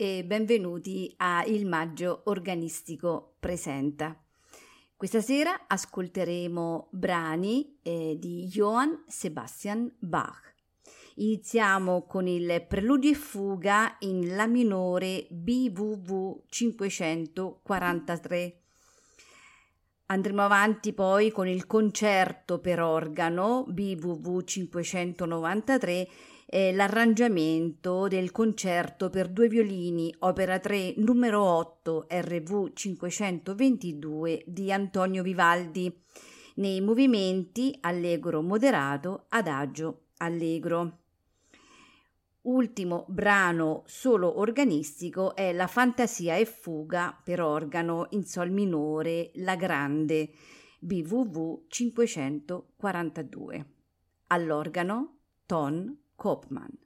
e benvenuti a Il Maggio Organistico Presenta. Questa sera ascolteremo brani eh, di Johann Sebastian Bach. Iniziamo con il Preludio e Fuga in La minore BWV 543. Andremo avanti poi con il concerto per organo BWV 593 eh, l'arrangiamento del concerto per due violini, opera 3, numero 8, RV 522 di Antonio Vivaldi, nei movimenti allegro moderato, adagio allegro. Ultimo brano solo organistico è La fantasia e fuga per organo in sol minore, La grande, BWV 542. All'organo, ton Kopman.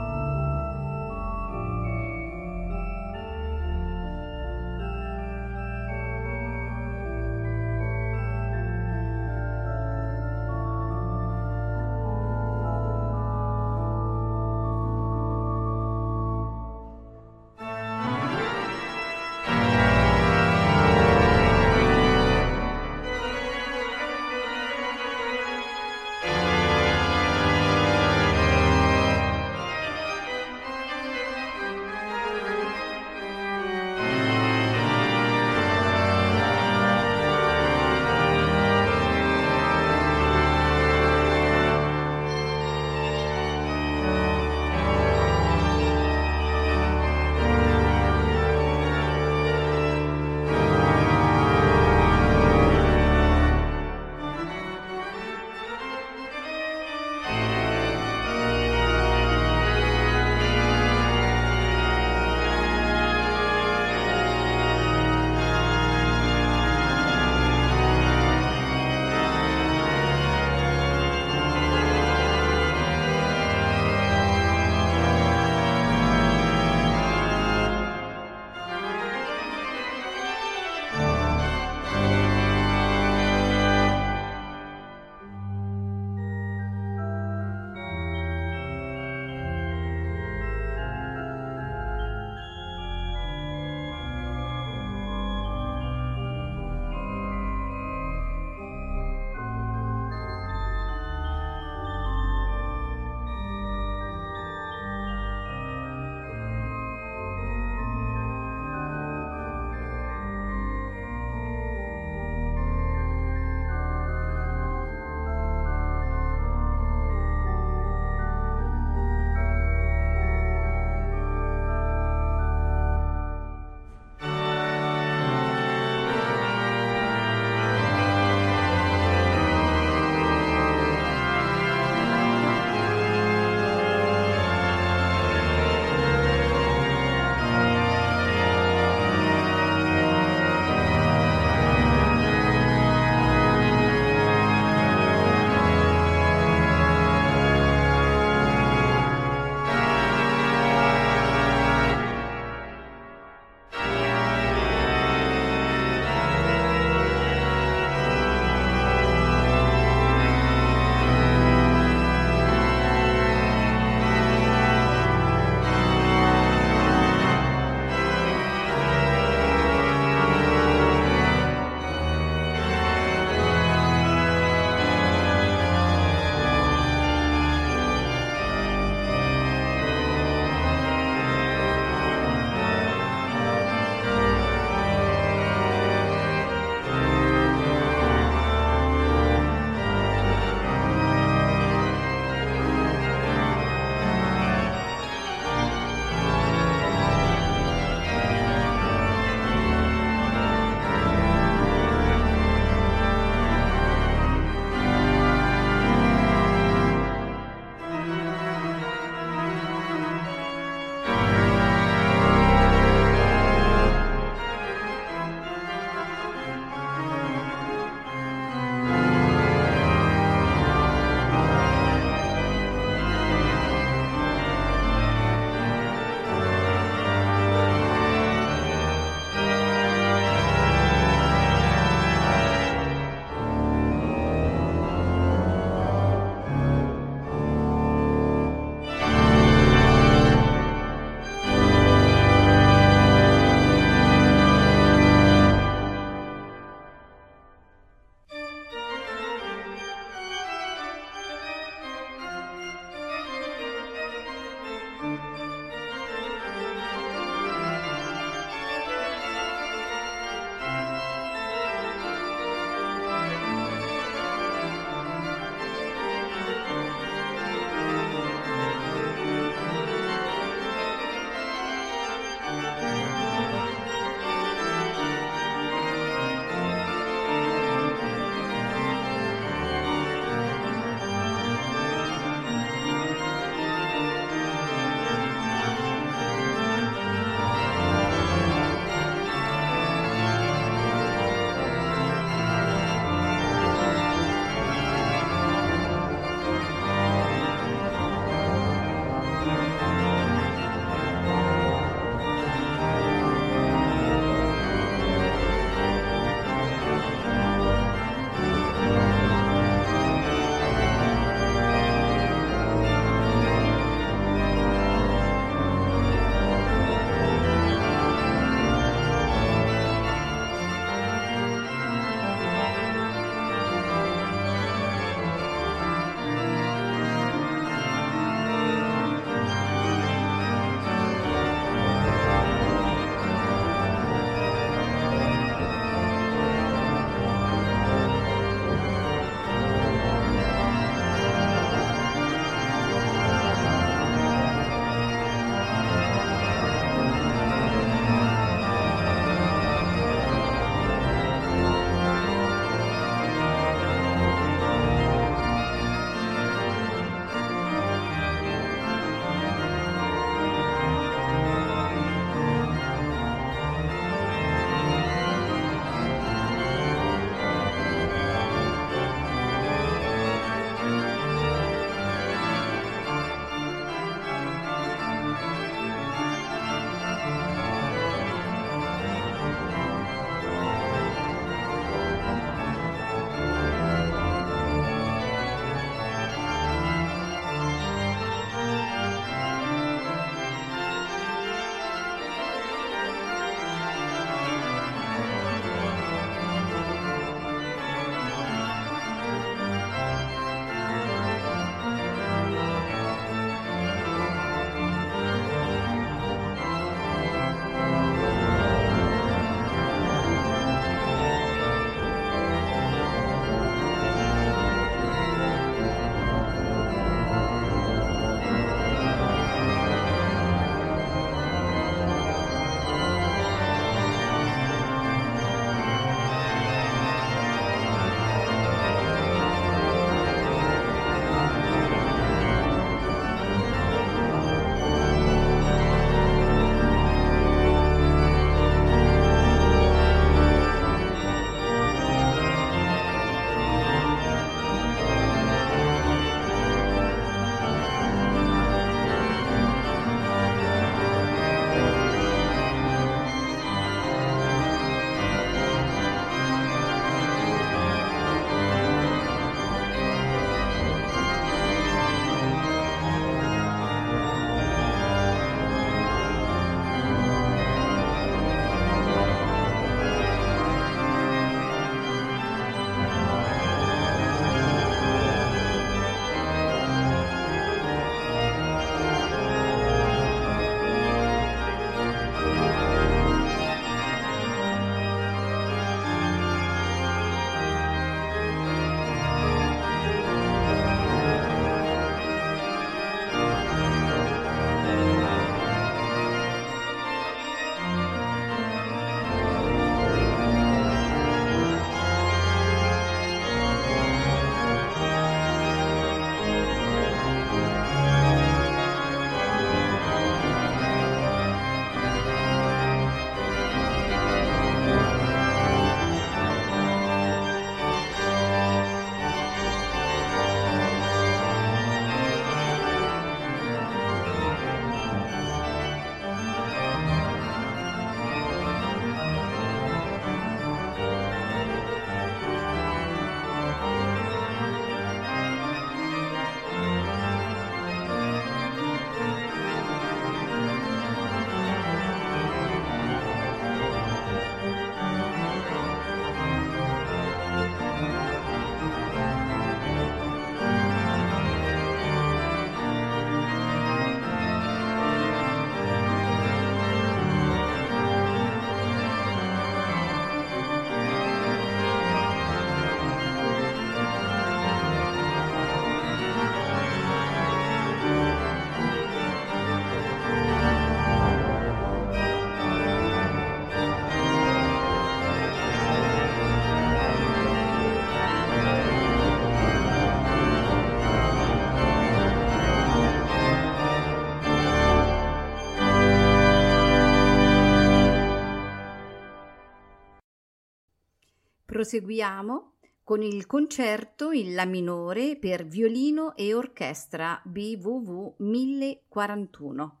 Proseguiamo con il concerto in La minore per violino e orchestra BWV 1041,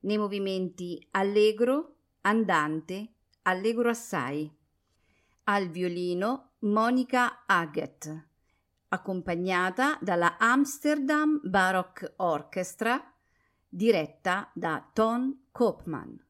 nei movimenti allegro, andante, allegro assai. Al violino Monica Haggett, accompagnata dalla Amsterdam Baroque Orchestra, diretta da Ton Koopman.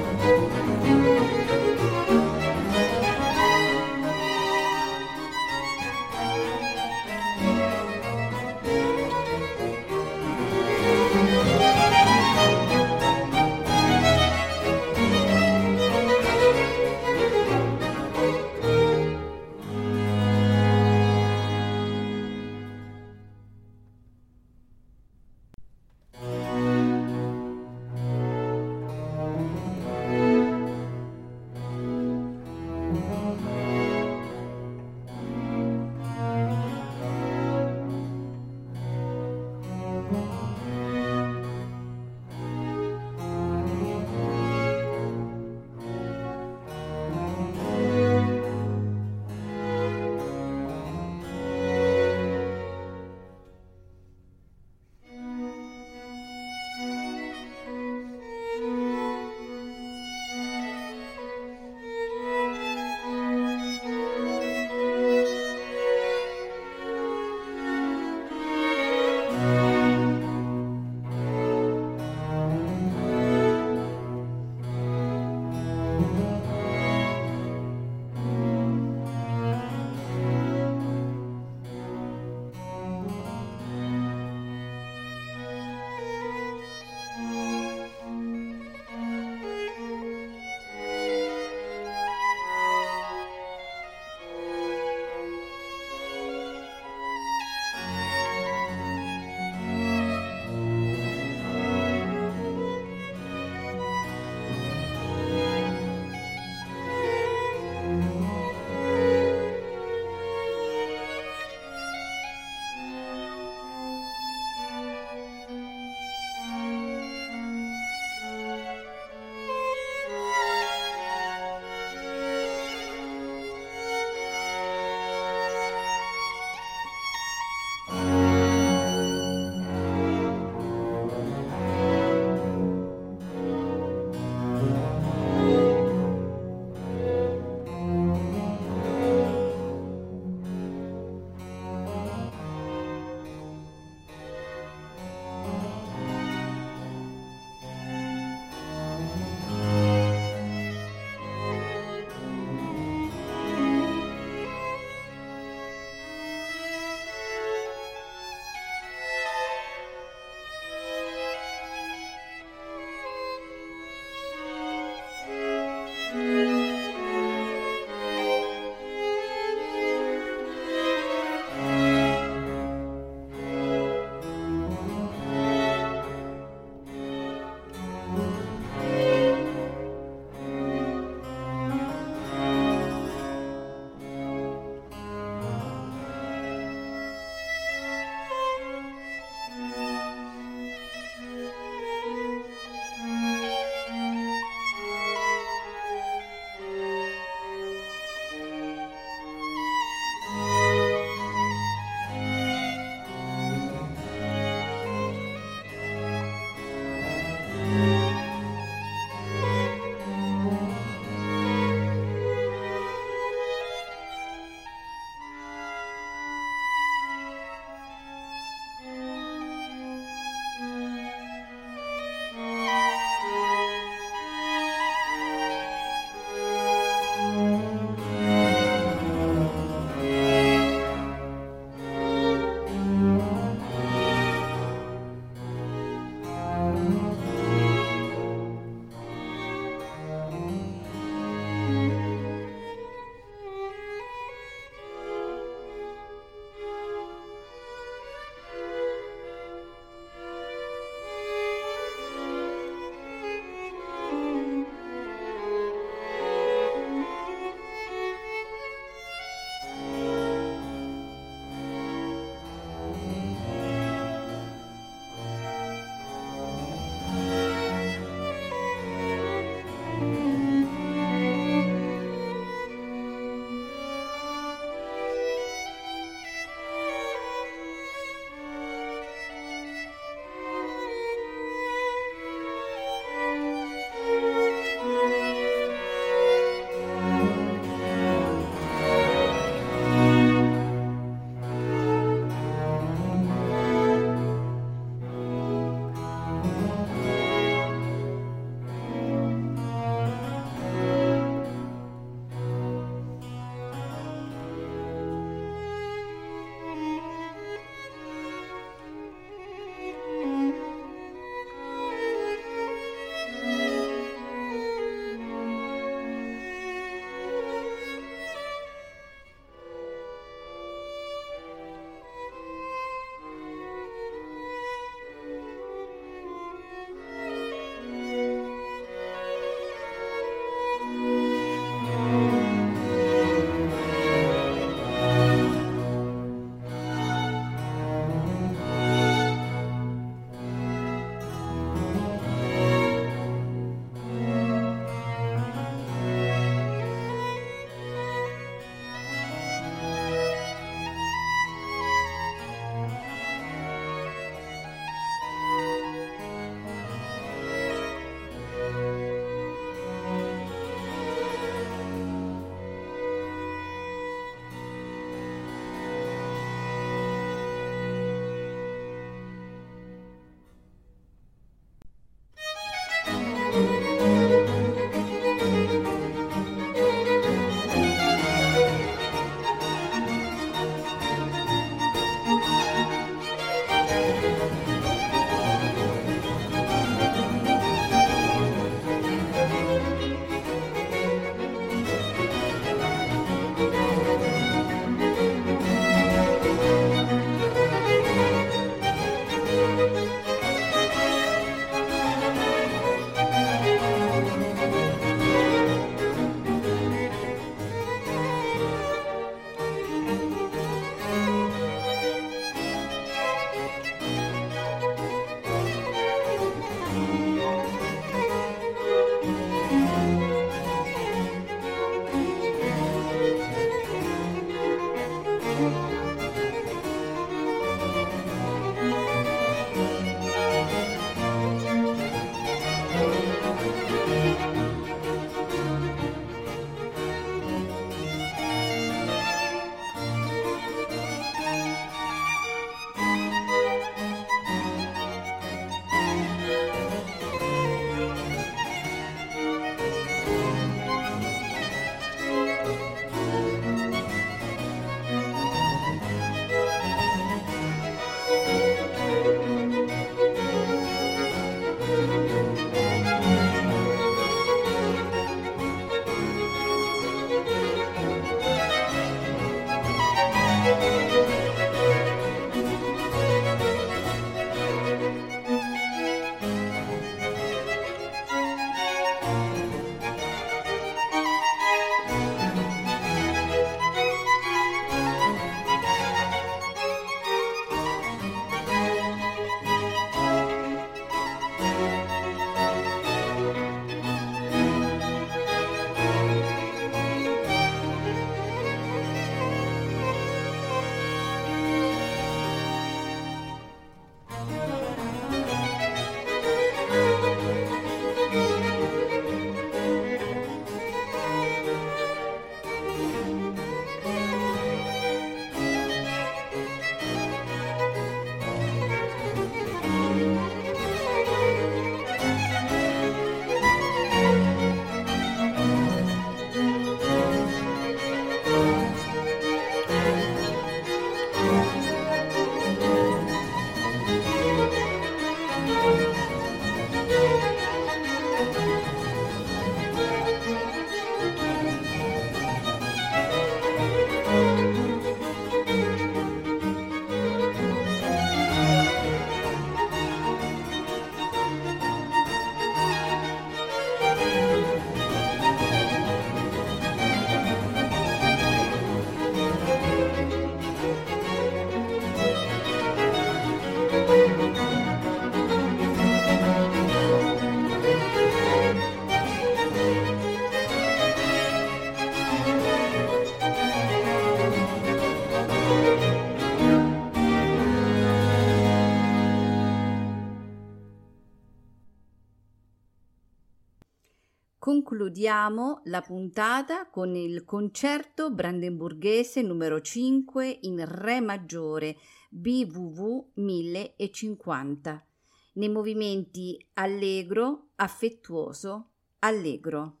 Concludiamo la puntata con il concerto brandenburghese numero 5 in Re maggiore BWV 1050 nei movimenti allegro, affettuoso, allegro.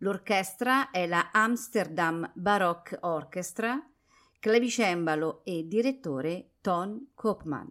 L'orchestra è la Amsterdam Baroque Orchestra, clavicembalo e direttore Ton Koopman.